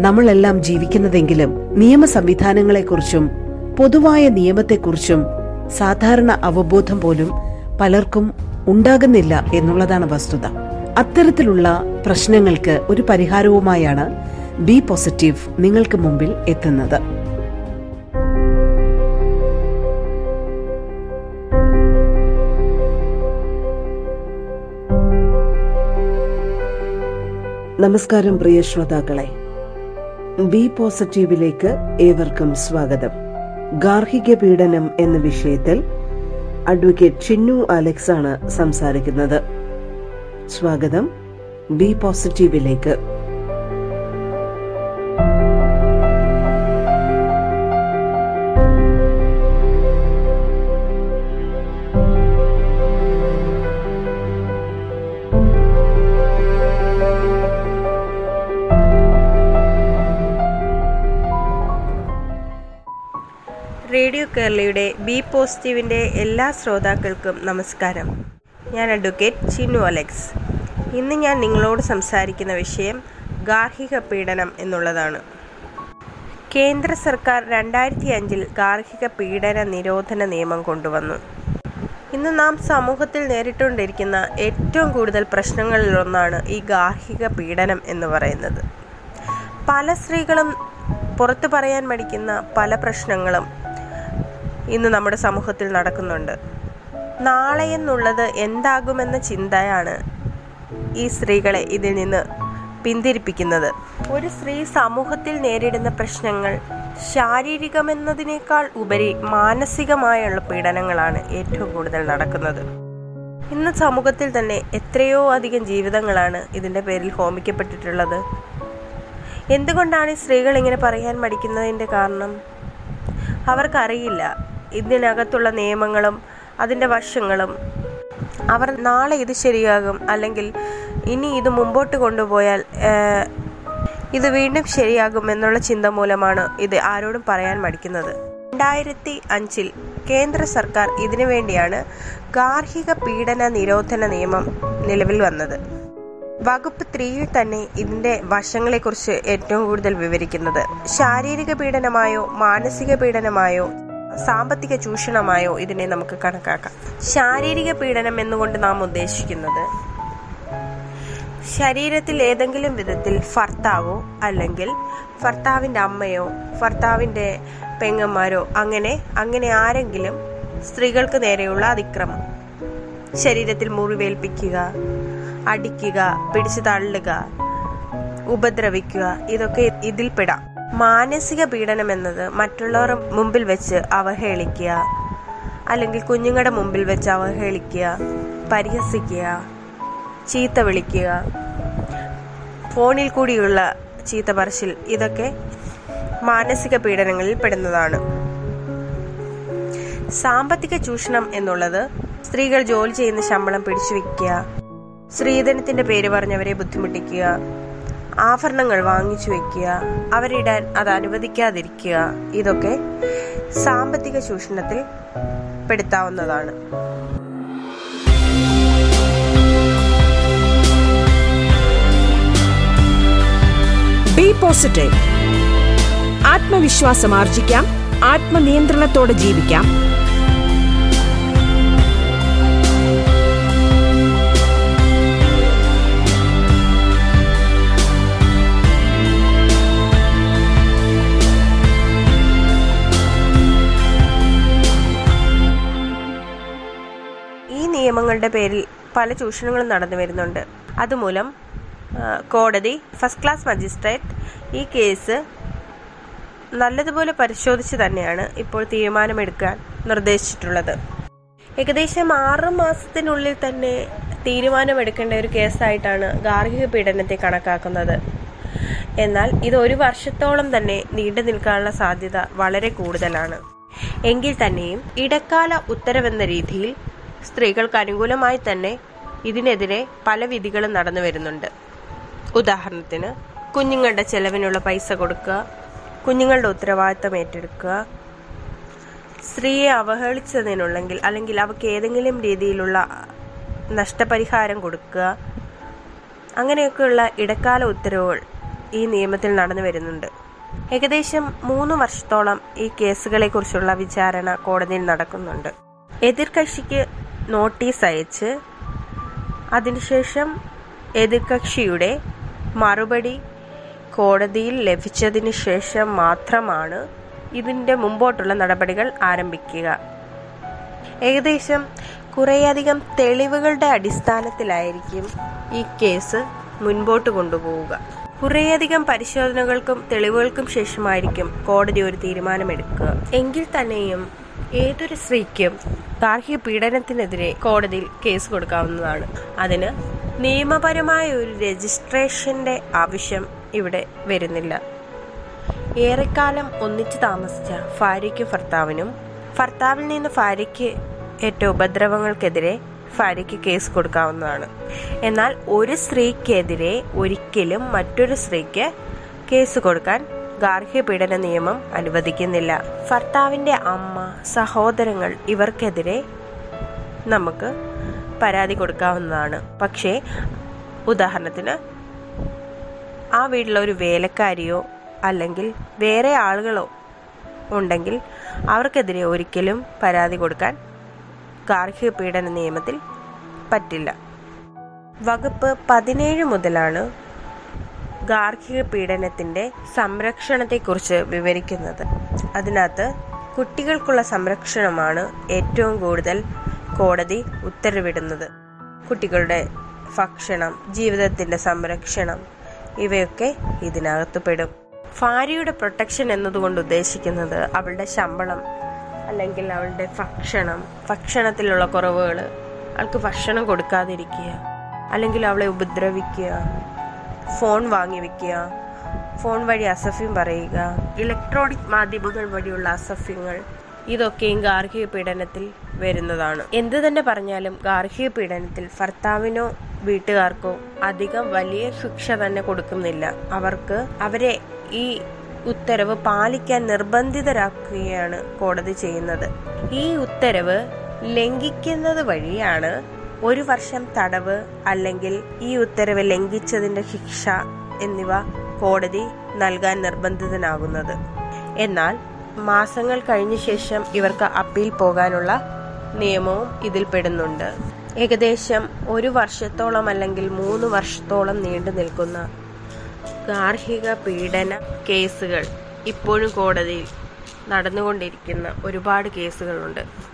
നമ്മളെല്ലാം ജീവിക്കുന്നതെങ്കിലും നിയമ സംവിധാനങ്ങളെക്കുറിച്ചും പൊതുവായ നിയമത്തെക്കുറിച്ചും സാധാരണ അവബോധം പോലും പലർക്കും ഉണ്ടാകുന്നില്ല എന്നുള്ളതാണ് വസ്തുത. അത്തരത്തിലുള്ള പ്രശ്നങ്ങൾക്ക് ഒരു പരിഹാരവുമായാണ് ബി പോസിറ്റീവ് നിങ്ങൾക്ക് മുമ്പിൽ എത്തുന്നത്. നമസ്കാരം പ്രിയ ശ്രോതാക്കളെ. ബി പോസിറ്റീവിലേക്ക് ഏവർക്കും സ്വാഗതം. ഗാർഹിക പീഡനം എന്ന വിഷയത്തിൽ അഡ്വക്കേറ്റ് ചിന്നു അലക്സ് ആണ് സംസാരിക്കുന്നത്. സ്വാഗതം. ബി പോസിറ്റീവിലേക്ക്. കേരളയുടെ ബി പോസിറ്റീവിന്റെ എല്ലാ ശ്രോതാക്കൾക്കും നമസ്കാരം. ഞാൻ അഡ്വക്കേറ്റ് ചിന്നു അലക്സ്. ഇന്ന് ഞാൻ നിങ്ങളോട് സംസാരിക്കുന്ന വിഷയം ഗാർഹിക പീഡനം എന്നുള്ളതാണ്. കേന്ദ്ര സർക്കാർ രണ്ടായിരത്തി അഞ്ചിൽ ഗാർഹിക പീഡന നിരോധന നിയമം കൊണ്ടുവന്നു. ഇന്ന് നാം സമൂഹത്തിൽ നേരിട്ടുകൊണ്ടിരിക്കുന്ന ഏറ്റവും കൂടുതൽ പ്രശ്നങ്ങളിലൊന്നാണ് ഈ ഗാർഹിക പീഡനം എന്ന് പറയുന്നത്. പല സ്ത്രീകളും പുറത്തു പറയാൻ മടിക്കുന്ന പല പ്രശ്നങ്ങളും ഇന്ന് നമ്മുടെ സമൂഹത്തിൽ നടക്കുന്നുണ്ട്. നാളെ എന്നുള്ളത് എന്താകുമെന്ന ചിന്തയാണ് ഈ സ്ത്രീകളെ ഇതിൽ നിന്ന് പിന്തിരിപ്പിക്കുന്നത്. ഒരു സ്ത്രീ സമൂഹത്തിൽ നേരിടുന്ന പ്രശ്നങ്ങൾ ശാരീരികമെന്നതിനേക്കാൾ ഉപരി മാനസികമായുള്ള പീഡനങ്ങളാണ് ഏറ്റവും കൂടുതൽ നടക്കുന്നത്. ഇന്ന് സമൂഹത്തിൽ തന്നെ എത്രയോ അധികം ജീവിതങ്ങളാണ് ഇതിന്റെ പേരിൽ ഹോമിക്കപ്പെട്ടിട്ടുള്ളത്. എന്തുകൊണ്ടാണ് ഈ സ്ത്രീകൾ ഇങ്ങനെ പറയാൻ മടിക്കുന്നതിന്റെ കാരണം? അവർക്കറിയില്ല. ഇതിനകത്തുള്ള നിയമങ്ങളും അതിന്റെ വശങ്ങളും. അവർ നാളെ ഇത് ശരിയാകും അല്ലെങ്കിൽ ഇനി ഇത് മുമ്പോട്ട് കൊണ്ടുപോയാൽ ഇത് വീണ്ടും ശരിയാകും എന്നുള്ള ചിന്ത മൂലമാണ് ഇത് ആരോടും പറയാൻ മടിക്കുന്നത്. രണ്ടായിരത്തി അഞ്ചിൽ കേന്ദ്ര സർക്കാർ ഇതിനു വേണ്ടിയാണ് ഗാർഹിക പീഡന നിരോധന നിയമം നിലവിൽ വന്നത്. വകുപ്പ് ത്രീയിൽ തന്നെ ഇതിന്റെ വശങ്ങളെക്കുറിച്ച് ഏറ്റവും കൂടുതൽ വിവരിക്കുന്നത്. ശാരീരിക പീഡനമായോ മാനസിക പീഡനമായോ സാമ്പത്തിക ചൂഷണമായോ ഇതിനെ നമുക്ക് കണക്കാക്കാം. ശാരീരിക പീഡനം എന്നുകൊണ്ട് നാം ഉദ്ദേശിക്കുന്നത് ശരീരത്തിൽ ഏതെങ്കിലും വിധത്തിൽ ഭർത്താവോ അല്ലെങ്കിൽ ഭർത്താവിന്റെ അമ്മയോ ഭർത്താവിന്റെ പെങ്ങന്മാരോ അങ്ങനെ അങ്ങനെ ആരെങ്കിലും സ്ത്രീകൾക്ക് നേരെയുള്ള അതിക്രമം. ശരീരത്തിൽ മുറിവേൽപ്പിക്കുക അടിക്കുക പിടിച്ചു തള്ളുക ഉപദ്രവിക്കുക ഇതൊക്കെ ഇതിൽപ്പെടാം. മാനസിക പീഡനം എന്നത് മറ്റുള്ളവരുടെ മുമ്പിൽ വെച്ച് അവഹേളിക്കുക. അല്ലെങ്കിൽ കുഞ്ഞുങ്ങളുടെ മുമ്പിൽ വെച്ച് അവഹേളിക്കുക പരിഹസിക്കുക ചീത്ത വിളിക്കുക. ഫോണിൽ കൂടിയുള്ള ചീത്ത പറച്ചിൽ ഇതൊക്കെ മാനസിക പീഡനങ്ങളിൽ പെടുന്നതാണ്. സാമ്പത്തിക ചൂഷണം എന്നുള്ളത് സ്ത്രീകൾ ജോലി ചെയ്യുന്ന ശമ്പളം പിടിച്ചു വയ്ക്കുക സ്ത്രീധനത്തിന്റെ പേര് പറഞ്ഞവരെ ബുദ്ധിമുട്ടിക്കുക ആഭരണങ്ങൾ വാങ്ങിച്ചു വെക്കുക അവരിടാൻ അത് അനുവദിക്കാതിരിക്കുക. ഇതൊക്കെ സാമ്പത്തിക ചൂഷണത്തിൽ പെടുത്താവുന്നതാണ്. ബി പോസിറ്റീവ് ആത്മവിശ്വാസം ആർജിക്കാം ആത്മനിയന്ത്രണത്തോടെ ജീവിക്കാം. നിയമങ്ങളുടെ പേരിൽ പല ചൂഷണങ്ങളും നടന്നു വരുന്നുണ്ട്. അതുമൂലം കോടതി ഫസ്റ്റ് ക്ലാസ് മജിസ്ട്രേറ്റ് ഈ കേസ് നല്ലതുപോലെ പരിശോധിച്ച് തന്നെയാണ് ഇപ്പോൾ തീരുമാനമെടുക്കാൻ നിർദ്ദേശിച്ചിട്ടുള്ളത്. ഏകദേശം ആറ് മാസത്തിനുള്ളിൽ തന്നെ തീരുമാനമെടുക്കേണ്ട ഒരു കേസായിട്ടാണ് ഗാർഹിക പീഡനത്തെ കണക്കാക്കുന്നത്. എന്നാൽ ഇത് ഒരു വർഷത്തോളം തന്നെ നീണ്ടു നിൽക്കാനുള്ള സാധ്യത വളരെ കൂടുതലാണ്. എങ്കിൽ തന്നെയും ഇടക്കാല ഉത്തരവെന്ന രീതിയിൽ സ്ത്രീകൾക്ക് അനുകൂലമായി തന്നെ ഇതിനെതിരെ പല വിധികളും നടന്നു വരുന്നുണ്ട്. ഉദാഹരണത്തിന് കുഞ്ഞുങ്ങളുടെ ചെലവിനുള്ള പൈസ കൊടുക്കുക കുഞ്ഞുങ്ങളുടെ ഉത്തരവാദിത്തം ഏറ്റെടുക്കുക സ്ത്രീയെ അവഹേളിച്ചതിനുള്ളെങ്കിൽ അല്ലെങ്കിൽ അവർക്ക് ഏതെങ്കിലും രീതിയിലുള്ള നഷ്ടപരിഹാരം കൊടുക്കുക അങ്ങനെയൊക്കെയുള്ള ഇടക്കാല ഉത്തരവുകൾ ഈ നിയമത്തിൽ നടന്നു വരുന്നുണ്ട്. ഏകദേശം മൂന്ന് വർഷത്തോളം ഈ കേസുകളെക്കുറിച്ചുള്ള വിചാരണ കോടതിയിൽ നടക്കുന്നുണ്ട്. എതിർകക്ഷിക്ക് നോട്ടീസ് അയച്ച് അതിനുശേഷം എതിർകക്ഷിയുടെ മറുപടി കോടതിയിൽ ലഭിച്ചതിന് ശേഷം മാത്രമാണ് ഇതിന്റെ മുമ്പോട്ടുള്ള നടപടികൾ ആരംഭിക്കുക. ഏകദേശം കുറേയധികം തെളിവുകളുടെ അടിസ്ഥാനത്തിലായിരിക്കും ഈ കേസ് മുൻപോട്ട് കൊണ്ടുപോവുക. കുറേയധികം പരിശോധനകൾക്കും തെളിവുകൾക്കും ശേഷമായിരിക്കും കോടതി ഒരു തീരുമാനമെടുക്കുക. എങ്കിൽ തന്നെയും ഏതൊരു സ്ത്രീക്കും ഗാർഹിക പീഡനത്തിനെതിരെ കോടതിയിൽ കേസ് കൊടുക്കാവുന്നതാണ്. അതിന് നിയമപരമായ ഒരു രജിസ്ട്രേഷന്റെ ആവശ്യം ഇവിടെ വരുന്നില്ല. ഏറെക്കാലം ഒന്നിച്ചു താമസിച്ച ഭാര്യയ്ക്കും ഭർത്താവിനും ഭർത്താവിൽ നിന്ന് ഭാര്യയ്ക്ക് ഏറ്റ ഉപദ്രവങ്ങൾക്കെതിരെ ഭാര്യയ്ക്ക് കേസ് കൊടുക്കാവുന്നതാണ്. എന്നാൽ ഒരു സ്ത്രീക്കെതിരെ ഒരിക്കലും മറ്റൊരു സ്ത്രീക്ക് കേസ് കൊടുക്കാൻ ഗാർഹിക പീഡന നിയമം അനുവദിക്കുന്നില്ല. ഭർത്താവിന്റെ അമ്മ സഹോദരങ്ങൾ ഇവർക്കെതിരെ നമുക്ക് പരാതി കൊടുക്കാവുന്നതാണ്. പക്ഷേ ഉദാഹരണത്തിന് ആ വീട്ടിലൊരു വേലക്കാരിയോ അല്ലെങ്കിൽ വേറെ ആളുകളോ ഉണ്ടെങ്കിൽ അവർക്കെതിരെ ഒരിക്കലും പരാതി കൊടുക്കാൻ ഗാർഹിക പീഡന നിയമത്തിൽ പറ്റില്ല. വകുപ്പ് പതിനേഴ് മുതലാണ് ഗാർഹിക പീഡനത്തിന്റെ സംരക്ഷണത്തെക്കുറിച്ച് വിവരിക്കുന്നത്. അതിനകത്ത് കുട്ടികൾക്കുള്ള സംരക്ഷണമാണ് ഏറ്റവും കൂടുതൽ കോടതി ഉത്തരവിടുന്നത്. കുട്ടികളുടെ ഭക്ഷണം ജീവിതത്തിന്റെ സംരക്ഷണം ഇവയൊക്കെ ഇതിനകത്ത് പെടും. ഭാര്യയുടെ പ്രൊട്ടക്ഷൻ എന്നതുകൊണ്ട് ഉദ്ദേശിക്കുന്നത് അവളുടെ ശമ്പളം അല്ലെങ്കിൽ അവളുടെ ഭക്ഷണം ഭക്ഷണത്തിലുള്ള കുറവുകൾ അവൾക്ക് ഭക്ഷണം കൊടുക്കാതിരിക്കുക അല്ലെങ്കിൽ അവളെ ഉപദ്രവിക്കുക. ഫോൺ വാങ്ങി വെക്കുക. ഫോൺ വഴി അസഫ്യം പറയുക. ഇലക്ട്രോണിക് മാധ്യമങ്ങൾ വഴിയുള്ള അസഫ്യങ്ങൾ ഇതൊക്കെയും ഗാർഹിക പീഡനത്തിൽ വരുന്നതാണ്. എന്തു തന്നെ പറഞ്ഞാലും ഗാർഹിക പീഡനത്തിൽ ഭർത്താവിനോ വീട്ടുകാർക്കോ അധികം വലിയ ശിക്ഷ തന്നെ കൊടുക്കുന്നില്ല. അവർക്ക് അവരെ ഈ ഉത്തരവ് പാലിക്കാൻ നിർബന്ധിതരാക്കുകയാണ് കോടതി ചെയ്യുന്നത്. ഈ ഉത്തരവ് ലംഘിക്കുന്നത് വഴിയാണ് ഒരു വർഷം തടവ് അല്ലെങ്കിൽ ഈ ഉത്തരവ് ലംഘിച്ചതിന്റെ ശിക്ഷ എന്നിവ കോടതി നൽകാൻ നിർബന്ധിതനാകുന്നത്. എന്നാൽ മാസങ്ങൾ കഴിഞ്ഞ ശേഷം ഇവർക്ക് അപ്പീൽ പോകാനുള്ള നിയമവും ഇതിൽ പെടുന്നുണ്ട്. ഏകദേശം ഒരു വർഷത്തോളം അല്ലെങ്കിൽ മൂന്ന് വർഷത്തോളം നീണ്ടു നിൽക്കുന്ന ഗാർഹിക പീഡന കേസുകൾ ഇപ്പോഴും കോടതിയിൽ നടന്നുകൊണ്ടിരിക്കുന്ന ഒരുപാട് കേസുകളുണ്ട്.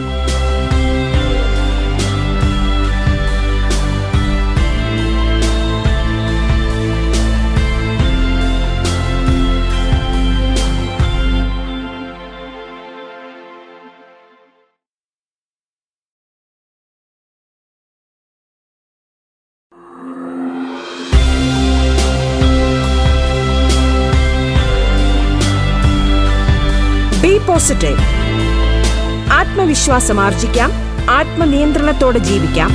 പോസിറ്റീവ് ആത്മവിശ്വാസം ആർജിക്കാം ആത്മനിയന്ത്രണത്തോടെ ജീവിക്കാം.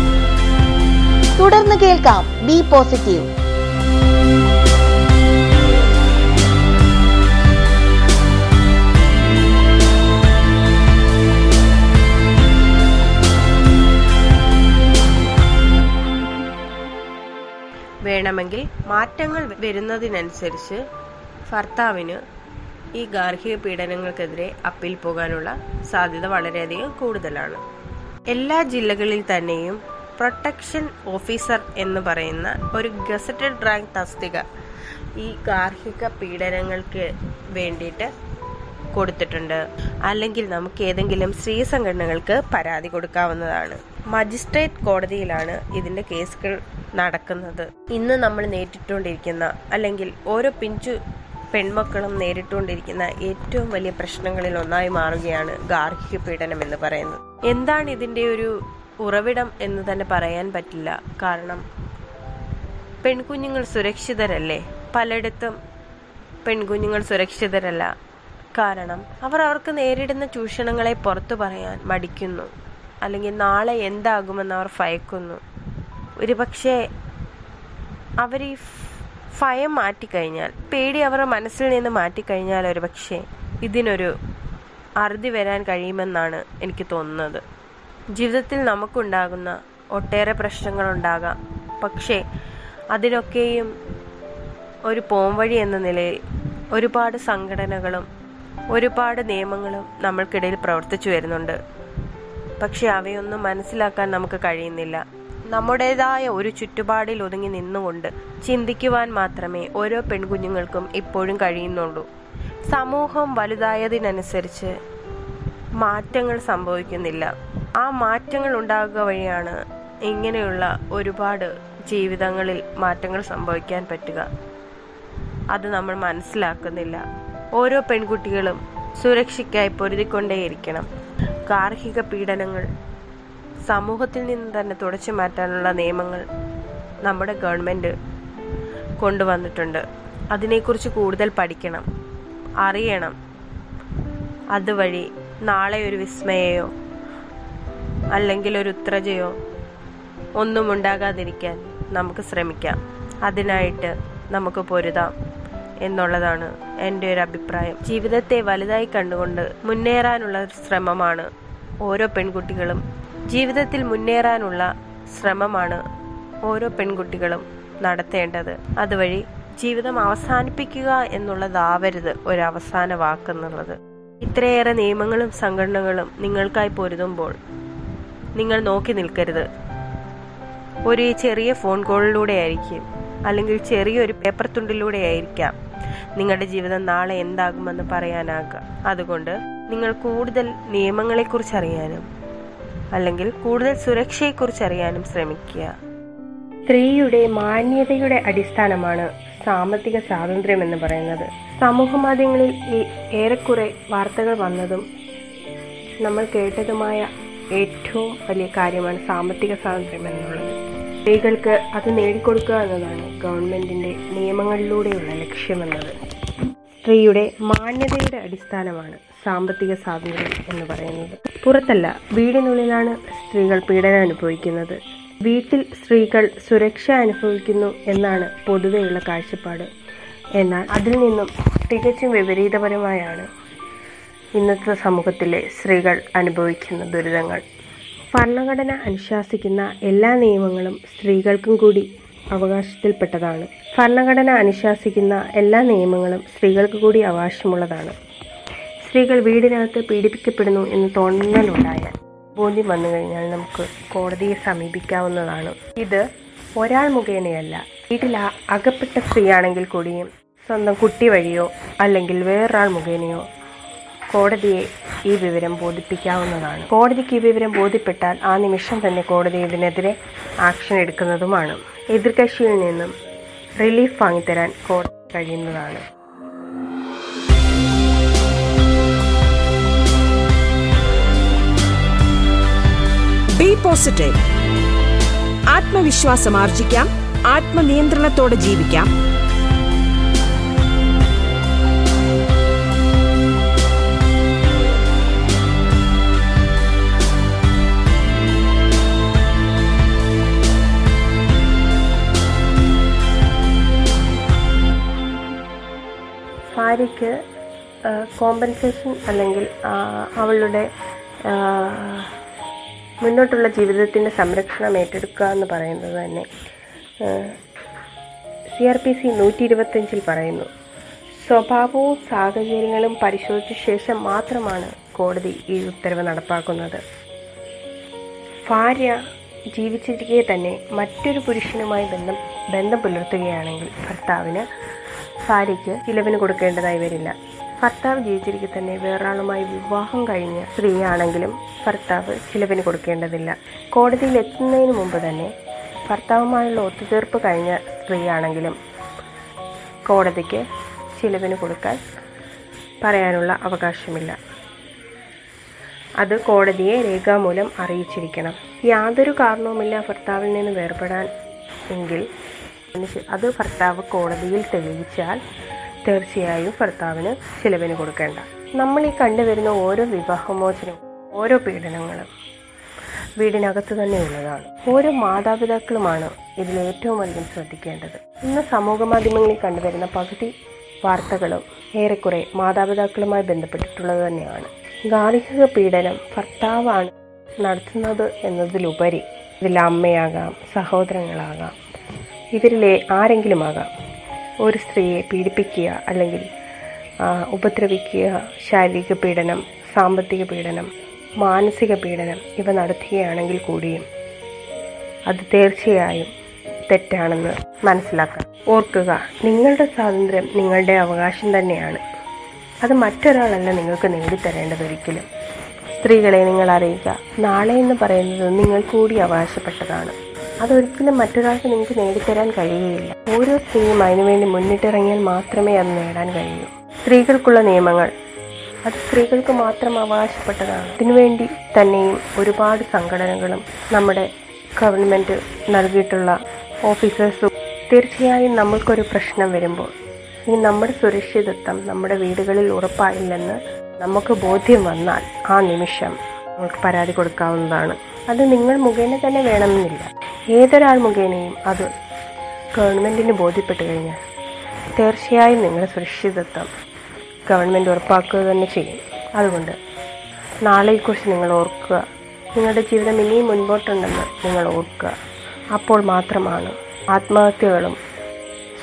തുടർന്ന് കേൾക്കാം ബി പോസിറ്റീവ്. വേണമെങ്കിൽ മാറ്റങ്ങൾ വരുന്നതിനനുസരിച്ച് ഭർത്താവിന് ഈ ഗാർഹിക പീഡനങ്ങൾക്കെതിരെ അപ്പീൽ പോകാനുള്ള സാധ്യത വളരെയധികം കൂടുതലാണ്. എല്ലാ ജില്ലകളിൽ തന്നെയും പ്രൊട്ടക്ഷൻ ഓഫീസർ എന്ന് പറയുന്ന ഒരു ഗസറ്റഡ് റാങ്ക് തസ്തിക ഈ ഗാർഹിക പീഡനങ്ങൾക്ക് വേണ്ടിയിട്ട് കൊടുത്തിട്ടുണ്ട്. അല്ലെങ്കിൽ നമുക്ക് ഏതെങ്കിലും സ്ത്രീ സംഘടനകൾക്ക് പരാതി കൊടുക്കാവുന്നതാണ്. മജിസ്ട്രേറ്റ് കോടതിയിലാണ് ഇതിന്റെ കേസുകൾ നടക്കുന്നത്. ഇന്ന് നമ്മൾ നേരിട്ടുകൊണ്ടിരിക്കുന്ന അല്ലെങ്കിൽ ഓരോ പിഞ്ചു പെൺമക്കളും നേരിട്ടുകൊണ്ടിരിക്കുന്ന ഏറ്റവും വലിയ പ്രശ്നങ്ങളിൽ ഒന്നായി മാറുകയാണ് ഗാർഹിക പീഡനം എന്ന് പറയുന്നത്. എന്താണ് ഇതിന്റെ ഒരു ഉറവിടം എന്ന് തന്നെ പറയാൻ പറ്റില്ല. കാരണം പെൺകുഞ്ഞുങ്ങൾ സുരക്ഷിതരല്ലേ? പലയിടത്തും പെൺകുഞ്ഞുങ്ങൾ സുരക്ഷിതരല്ല. കാരണം അവർ അവർക്ക് നേരിടുന്ന ചൂഷണങ്ങളെ പുറത്തു പറയാൻ മടിക്കുന്നു. അല്ലെങ്കിൽ നാളെ എന്താകുമെന്ന് അവർ ഭയക്കുന്നു. ഒരുപക്ഷെ അവർ ഈ ഭയം മാറ്റിക്കഴിഞ്ഞാൽ പേടി അവരുടെ മനസ്സിൽ നിന്ന് മാറ്റിക്കഴിഞ്ഞാൽ ഒരുപക്ഷെ ഇതിനൊരു അറുതി വരാൻ കഴിയുമെന്നാണ് എനിക്ക് തോന്നുന്നത്. ജീവിതത്തിൽ നമുക്കുണ്ടാകുന്ന ഒട്ടേറെ പ്രശ്നങ്ങളുണ്ടാകാം. പക്ഷേ അതിനൊക്കെയും ഒരു പോംവഴി എന്ന നിലയിൽ ഒരുപാട് സംഘടനകളും ഒരുപാട് നിയമങ്ങളും നമ്മൾക്കിടയിൽ പ്രവർത്തിച്ചു വരുന്നുണ്ട്. പക്ഷെ അവയൊന്നും മനസ്സിലാക്കാൻ നമുക്ക് കഴിയുന്നില്ല. നമ്മുടേതായ ഒരു ചുറ്റുപാടിൽ ഒതുങ്ങി നിന്നുകൊണ്ട് ചിന്തിക്കുവാൻ മാത്രമേ ഓരോ പെൺകുഞ്ഞുങ്ങൾക്കും ഇപ്പോഴും കഴിയുന്നുള്ളൂ. സമൂഹം വലുതായതിനനുസരിച്ച് മാറ്റങ്ങൾ സംഭവിക്കുന്നില്ല. ആ മാറ്റങ്ങൾ ഉണ്ടാകുക വഴിയാണ് ഇങ്ങനെയുള്ള ഒരുപാട് ജീവിതങ്ങളിൽ മാറ്റങ്ങൾ സംഭവിക്കാൻ പറ്റുക. അത് നമ്മൾ മനസ്സിലാക്കുന്നില്ല. ഓരോ പെൺകുട്ടികളും സുരക്ഷയ്ക്കായി പൊരുതിക്കൊണ്ടേയിരിക്കണം. ഗാർഹിക പീഡനങ്ങൾ സമൂഹത്തിൽ നിന്ന് തന്നെ തുടച്ചു മാറ്റാനുള്ള നിയമങ്ങൾ നമ്മുടെ ഗവൺമെന്റ് കൊണ്ടുവന്നിട്ടുണ്ട്. അതിനെക്കുറിച്ച് കൂടുതൽ പഠിക്കണം. അറിയണം. അതുവഴി നാളെ ഒരു വിസ്മയയോ അല്ലെങ്കിൽ ഒരു ഉത്രജയോ ഒന്നും ഉണ്ടാകാതിരിക്കാൻ നമുക്ക് ശ്രമിക്കാം. അതിനായിട്ട് നമുക്ക് പൊരുതാം എന്നുള്ളതാണ് എന്റെ ഒരു അഭിപ്രായം. ജീവിതത്തെ വലുതായി കണ്ടുകൊണ്ട് മുന്നേറാനുള്ള ശ്രമമാണ് ഓരോ പെൺകുട്ടികളും ജീവിതത്തിൽ മുന്നേറാനുള്ള ശ്രമമാണ് ഓരോ പെൺകുട്ടികളും നടത്തേണ്ടത്. അതുവഴി ജീവിതം അവസാനിപ്പിക്കുക എന്നുള്ളതാവരുത് ഒരു അവസാന വാക്കെന്നുള്ളത് ഇത്രയേറെ നിയമങ്ങളും സംഘടനകളും നിങ്ങൾക്കായി പൊരുതുമ്പോൾ നിങ്ങൾ നോക്കി നിൽക്കരുത്. ഒരു ചെറിയ ഫോൺ കോളിലൂടെ ആയിരിക്കും അല്ലെങ്കിൽ ചെറിയൊരു പേപ്പർ തുണ്ടിലൂടെ ആയിരിക്കാം നിങ്ങളുടെ ജീവിതം നാളെ എന്താകുമെന്ന് പറയാനാകുക. അതുകൊണ്ട് നിങ്ങൾ കൂടുതൽ നിയമങ്ങളെക്കുറിച്ച് അറിയാനും അല്ലെങ്കിൽ കൂടുതൽ സുരക്ഷയെക്കുറിച്ച് അറിയാനും ശ്രമിക്കുക. സ്ത്രീയുടെ മാന്യതയുടെ അടിസ്ഥാനമാണ് സാമ്പത്തിക സ്വാതന്ത്ര്യം എന്ന് പറയുന്നത്. സമൂഹ മാധ്യമങ്ങളിൽ ഏറെക്കുറെ വാർത്തകൾ വന്നതും നമ്മൾ കേട്ടതുമായ ഏറ്റവും വലിയ കാര്യമാണ് സാമ്പത്തിക സ്വാതന്ത്ര്യം എന്നുള്ളത്. സ്ത്രീകൾക്ക് അത് നേടിക്കൊടുക്കുക എന്നതാണ് ഗവൺമെന്റിന്റെ നിയമങ്ങളിലൂടെയുള്ള ലക്ഷ്യമെന്നത്. സ്ത്രീയുടെ മാന്യതയുടെ അടിസ്ഥാനമാണ് സാമ്പത്തിക സ്വാതന്ത്ര്യം എന്ന് പറയുന്നത്. പുറത്തല്ല വീടിനുള്ളിലാണ് സ്ത്രീകൾ പീഡനം അനുഭവിക്കുന്നത്. വീട്ടിൽ സ്ത്രീകൾ സുരക്ഷ അനുഭവിക്കുന്നു എന്നാണ് പൊതുവെയുള്ള കാഴ്ചപ്പാട്. എന്നാൽ അതിൽ നിന്നും തികച്ചും വിപരീതപരമായാണ് ഇന്നത്തെ സമൂഹത്തിലെ സ്ത്രീകൾ അനുഭവിക്കുന്ന ദുരിതങ്ങൾ. ഭരണഘടന അനുശാസിക്കുന്ന എല്ലാ നിയമങ്ങളും സ്ത്രീകൾക്കും കൂടി അവകാശത്തിൽപ്പെട്ടതാണ്. ഭരണഘടന അനുശാസിക്കുന്ന എല്ലാ നിയമങ്ങളും സ്ത്രീകൾക്ക് കൂടി അവകാശമുള്ളതാണ്. സ്ത്രീകൾ വീടിനകത്ത് പീഡിപ്പിക്കപ്പെടുന്നു എന്ന് തോന്നലുണ്ടായാൽ ബോധ്യം വന്നു കഴിഞ്ഞാൽ നമുക്ക് കോടതിയെ സമീപിക്കാവുന്നതാണ്. ഇത് ഒരാൾ മുഖേനയല്ല. വീട്ടിൽ അകപ്പെട്ട സ്ത്രീയാണെങ്കിൽ കൂടിയും സ്വന്തം കുട്ടി വഴിയോ അല്ലെങ്കിൽ വേറൊരാൾ മുഖേനയോ കോടതിയെ ഈ വിവരം ബോധിപ്പിക്കാവുന്നതാണ്. കോടതിക്ക് ഈ വിവരം ബോധ്യപ്പെട്ടാൽ ആ നിമിഷം തന്നെ കോടതി ഇതിനെതിരെ ആക്ഷൻ എടുക്കുന്നതുമാണ്. എതിർകക്ഷിയിൽ നിന്നും റിലീഫ് വാങ്ങിത്തരാൻ കോടതി കഴിയുന്നതാണ്. പോസിറ്റീവ് ആത്മവിശ്വാസം ആർജിക്കാം. ആത്മനിയന്ത്രണത്തോടെ ജീവിക്കാം. ഭാര്യയ്ക്ക് കോമ്പൻസേഷൻ അല്ലെങ്കിൽ അവളുടെ മുന്നോട്ടുള്ള ജീവിതത്തിന്റെ സംരക്ഷണം ഏറ്റെടുക്കുക എന്ന് പറയുന്നത് തന്നെ സി ആർ പി സി നൂറ്റി ഇരുപത്തഞ്ചിൽ പറയുന്നു സ്വഭാവവും സാഹചര്യങ്ങളും പരിശോധിച്ച ശേഷം മാത്രമാണ് കോടതി ഈ ഉത്തരവ് നടപ്പാക്കുന്നത്. ഭാര്യ ജീവിച്ചിരിക്കെ തന്നെ മറ്റൊരു പുരുഷനുമായി ബന്ധം ബന്ധം പുലർത്തുകയാണെങ്കിൽ ഭർത്താവിന് ഭാര്യയ്ക്ക് ഇലവിന് കൊടുക്കേണ്ടതായി വരില്ല. ഭർത്താവ് ജീവിച്ചിരിക്കെ തന്നെ വേറൊരാളുമായി വിവാഹം കഴിഞ്ഞ സ്ത്രീയാണെങ്കിലും ഭർത്താവ് ചിലവിന് കൊടുക്കേണ്ടതില്ല. കോടതിയിൽ എത്തുന്നതിന് മുമ്പ് തന്നെ ഭർത്താവുമായുള്ള ഒത്തുതീർപ്പ് കഴിഞ്ഞ സ്ത്രീയാണെങ്കിലും കോടതിക്ക് ചിലവിന് കൊടുക്കാൻ പറയാനുള്ള അവകാശമില്ല. അത് കോടതിയെ രേഖാമൂലം അറിയിച്ചിരിക്കണം. യാതൊരു കാരണവുമില്ല ഭർത്താവിൽ നിന്ന് വേർപെടാൻ എങ്കിൽ അത് ഭർത്താവ് കോടതിയിൽ തെളിയിച്ചാൽ തീർച്ചയായും ഭർത്താവിന് ചിലവിന് കൊടുക്കേണ്ട. നമ്മൾ ഈ കണ്ടുവരുന്ന ഓരോ വിവാഹമോചനവും ഓരോ പീഡനങ്ങളും വീടിനകത്ത് തന്നെയുള്ളതാണ് ഓരോ മാതാപിതാക്കളുമാണ് ഇതിൽ ഏറ്റവും അധികം ശ്രദ്ധിക്കേണ്ടത്. ഇന്ന് സമൂഹ മാധ്യമങ്ങളിൽ കണ്ടുവരുന്ന പകുതി വാർത്തകളും ഏറെക്കുറെ മാതാപിതാക്കളുമായി ബന്ധപ്പെട്ടിട്ടുള്ളത് തന്നെയാണ്. ഗാർഹിക പീഡനം ഭർത്താവാണ് നടത്തുന്നത് എന്നതിലുപരി ഇതിൽ അമ്മയാകാം സഹോദരങ്ങളാകാം ഇവരിലെ ആരെങ്കിലും ആകാം ഒരു സ്ത്രീയെ പീഡിപ്പിക്കുക അല്ലെങ്കിൽ ഉപദ്രവിക്കുക ശാരീരിക പീഡനം സാമ്പത്തിക പീഡനം മാനസിക പീഡനം ഇവ നടത്തുകയാണെങ്കിൽ കൂടിയും അത് തീർച്ചയായും തെറ്റാണെന്ന് മനസ്സിലാക്കുക ഓർക്കുക നിങ്ങളുടെ സ്വാതന്ത്ര്യം നിങ്ങളുടെ അവകാശം തന്നെയാണ്. അത് മറ്റൊരാളല്ല നിങ്ങൾക്ക് നേടിത്തരേണ്ടത് ഒരിക്കലും. സ്ത്രീകളെ നിങ്ങൾ അറിയുക നാളെ എന്ന് പറയുന്നത് നിങ്ങൾ കൂടി അവകാശപ്പെട്ടതാണ്. അതൊരിക്കലും മറ്റൊരാൾക്ക് നിങ്ങൾക്ക് നേടിത്തരാൻ കഴിയുകയില്ല. ഓരോ സ്ത്രീയും അതിനുവേണ്ടി മുന്നിട്ടിറങ്ങിയാൽ മാത്രമേ അത് നേടാൻ കഴിയൂ. സ്ത്രീകൾക്കുള്ള നിയമങ്ങൾ. അത് സ്ത്രീകൾക്ക് മാത്രം അവകാശപ്പെട്ടതാണ്. അതിനുവേണ്ടി തന്നെയും ഒരുപാട് സംഘടനകളും നമ്മുടെ ഗവൺമെന്റ് നൽകിയിട്ടുള്ള ഓഫീസേഴ്സും തീർച്ചയായും നമ്മൾക്കൊരു പ്രശ്നം വരുമ്പോൾ ഇനി നമ്മുടെ സുരക്ഷിതത്വം നമ്മുടെ വീടുകളിൽ ഉറപ്പായില്ലെന്ന് നമുക്ക് ബോധ്യം വന്നാൽ ആ നിമിഷം നമുക്ക് പരാതി കൊടുക്കാവുന്നതാണ്. അത് നിങ്ങൾ മുഖേന തന്നെ വേണമെന്നില്ല. ഏതൊരാൾ മുഖേനയും അത് ഗവൺമെന്റിന് ബോധ്യപ്പെട്ട് കഴിഞ്ഞാൽ തീർച്ചയായും നിങ്ങളുടെ സുരക്ഷിതത്വം ഗവൺമെന്റ് ഉറപ്പാക്കുക തന്നെ ചെയ്യും. അതുകൊണ്ട് നാളെക്കുറിച്ച് നിങ്ങൾ ഓർക്കുക. നിങ്ങളുടെ ജീവിതം ഇനിയും മുൻപോട്ടുണ്ടെന്ന് നിങ്ങൾ ഓർക്കുക. അപ്പോൾ മാത്രമാണ് ആത്മഹത്യകളും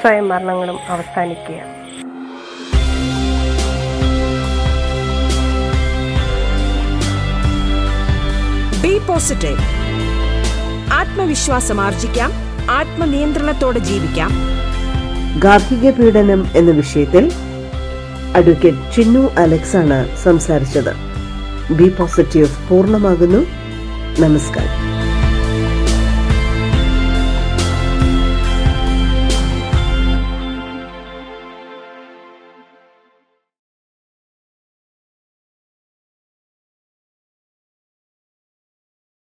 സ്വയം മരണങ്ങളും അവസാനിക്കുക. പോസിറ്റീവ് ആത്മവിശ്വാസം ആർജിക്കാം. ആത്മനിയന്ത്രണത്തോടെ ജീവിക്കാം. ഗാർഹിക പീഡനം എന്ന വിഷയത്തിൽ അഡ്വക്കേറ്റ് ചിന്നു അലക്സ് ആണ് സംസാരിച്ചത്. ബി പോസിറ്റീവ് പൂർണമാകുന്നു. നമസ്കാരം.